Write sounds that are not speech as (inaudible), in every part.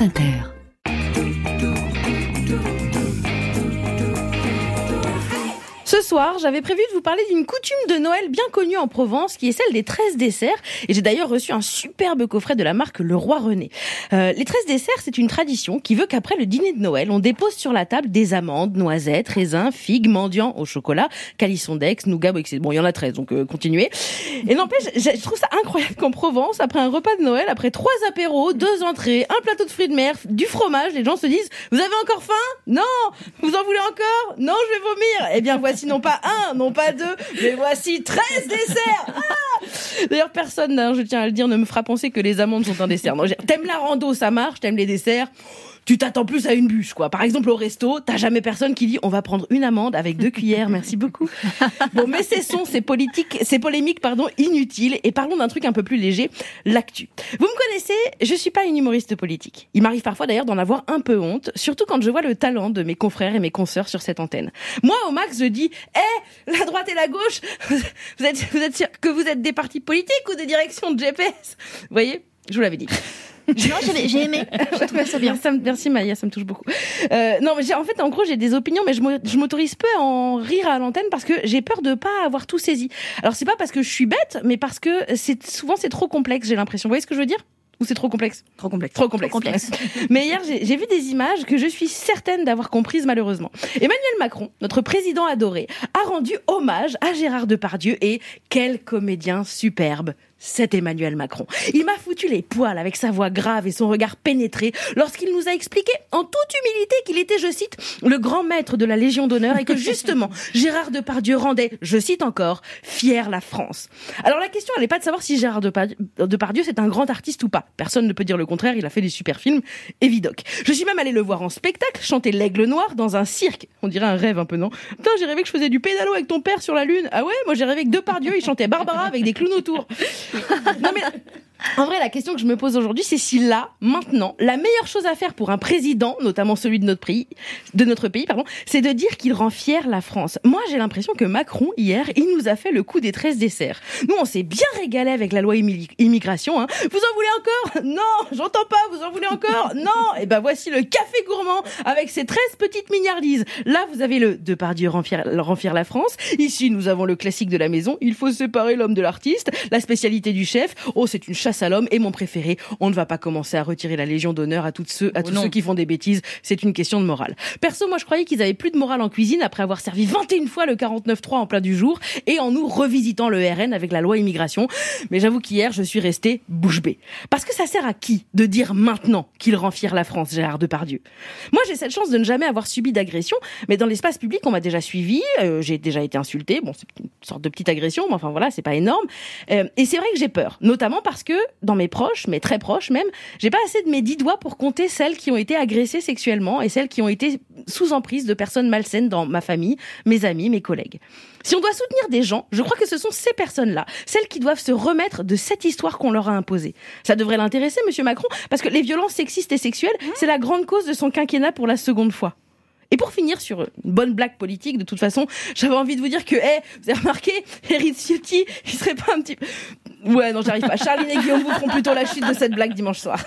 France Inter. Ce soir, j'avais prévu de vous parler d'une coutume de Noël bien connue en Provence, qui est celle des 13 desserts. Et j'ai d'ailleurs reçu un superbe coffret de la marque Le Roi René. Euh, les 13 desserts, c'est une tradition qui veut qu'après le dîner de Noël, on dépose sur la table des amandes, noisettes, raisins, figues, mendiants au chocolat, calisson d'ex, nougat, etc. Bon, il y en a 13, donc euh, continuez. Et n'empêche, je trouve ça incroyable qu'en Provence, après un repas de Noël, après trois apéros, deux entrées, un plateau de fruits de mer, du fromage, les gens se disent, vous avez encore faim? Non! Vous en voulez encore? Non, je vais vomir! Eh bien, voici non pas un, non pas deux, mais voici 13 desserts. Ah D'ailleurs, personne, hein, je tiens à le dire, ne me fera penser que les amandes sont un dessert. T'aimes la rando, ça marche, t'aimes les desserts tu t'attends plus à une bûche, quoi. Par exemple, au resto, t'as jamais personne qui dit on va prendre une amande avec deux cuillères, merci beaucoup. Bon, mais cessons ces politiques, ces polémiques, pardon, inutiles et parlons d'un truc un peu plus léger, l'actu. Vous me connaissez, je suis pas une humoriste politique. Il m'arrive parfois d'ailleurs d'en avoir un peu honte, surtout quand je vois le talent de mes confrères et mes consoeurs sur cette antenne. Moi, au max, je dis, hé, la droite et la gauche, (laughs) vous êtes, vous êtes sûr que vous êtes des politiques ou des directions de GPS? Vous voyez? Je vous l'avais dit. (laughs) Non, j'ai aimé. (laughs) J'ai trouvé ça bien. merci Maya, ça me touche beaucoup. Euh, non, mais en fait, en gros, j'ai des opinions, mais je m'autorise peu à en rire à l'antenne parce que j'ai peur de pas avoir tout saisi. Alors, c'est pas parce que je suis bête, mais parce que souvent c'est trop complexe. J'ai l'impression. Vous voyez ce que je veux dire? Ou c'est trop complexe Trop complexe. Trop complexe. Trop complexe. (laughs) Mais hier, j'ai vu des images que je suis certaine d'avoir comprises malheureusement. Emmanuel Macron, notre président adoré, a rendu hommage à Gérard Depardieu et quel comédien superbe c'est Emmanuel Macron. Il m'a foutu les poils avec sa voix grave et son regard pénétré lorsqu'il nous a expliqué en toute humilité qu'il était, je cite, le grand maître de la Légion d'honneur et que (laughs) justement Gérard Depardieu rendait, je cite encore, fier la France. Alors la question, elle n'est pas de savoir si Gérard Depardieu, c'est un grand artiste ou pas. Personne ne peut dire le contraire, il a fait des super films, évidoc. Je suis même allé le voir en spectacle, chanter l'aigle noir dans un cirque. On dirait un rêve un peu, non? Putain, j'ai rêvé que je faisais du pédalo avec ton père sur la lune. Ah ouais, moi j'ai rêvé que Depardieu, il chantait Barbara avec des clowns autour. (laughs) non mais en vrai, la question que je me pose aujourd'hui, c'est si là, maintenant, la meilleure chose à faire pour un président, notamment celui de notre pays, de notre pays, pardon, c'est de dire qu'il rend fier la France. Moi, j'ai l'impression que Macron, hier, il nous a fait le coup des 13 desserts. Nous, on s'est bien régalé avec la loi immigration, hein. Vous en voulez encore? Non! J'entends pas! Vous en voulez encore? Non! Et eh ben, voici le café gourmand avec ses 13 petites mignardises. Là, vous avez le Depardieu rend fier, rend fier la France. Ici, nous avons le classique de la maison. Il faut séparer l'homme de l'artiste. La spécialité du chef. Oh, c'est une à l'homme. Et mon préféré, on ne va pas commencer à retirer la Légion d'honneur à, toutes ceux, à oh tous ceux qui font des bêtises. C'est une question de morale. Perso, moi, je croyais qu'ils avaient plus de morale en cuisine après avoir servi 21 fois le 49.3 en plein du jour et en nous revisitant le RN avec la loi immigration. Mais j'avoue qu'hier, je suis restée bouche bée. Parce que ça sert à qui de dire maintenant qu'il rend fier la France, Gérard Depardieu? Moi, j'ai cette chance de ne jamais avoir subi d'agression, mais dans l'espace public, on m'a déjà suivi, euh, j'ai déjà été insultée. Bon, c'est une sorte de petite agression, mais enfin voilà, c'est pas énorme. Euh, et c'est vrai que j'ai peur, notamment parce que dans mes proches, mais très proches même, j'ai pas assez de mes dix doigts pour compter celles qui ont été agressées sexuellement et celles qui ont été sous emprise de personnes malsaines dans ma famille, mes amis, mes collègues. Si on doit soutenir des gens, je crois que ce sont ces personnes-là, celles qui doivent se remettre de cette histoire qu'on leur a imposée. Ça devrait l'intéresser, monsieur Macron, parce que les violences sexistes et sexuelles, mmh. c'est la grande cause de son quinquennat pour la seconde fois. Et pour finir sur une bonne blague politique, de toute façon, j'avais envie de vous dire que, hé, vous avez remarqué, Eric Ciotti, il serait pas un petit Ouais, non, j'arrive pas. Charline et Guillaume vous feront plutôt la chute de cette blague dimanche soir.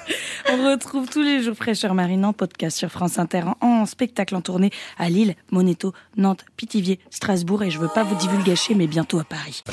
On retrouve tous les jours Fraîcheur Marine en podcast sur France Inter en spectacle en tournée à Lille, Moneto, Nantes, Pithiviers, Strasbourg et je veux pas vous divulgacher mais bientôt à Paris.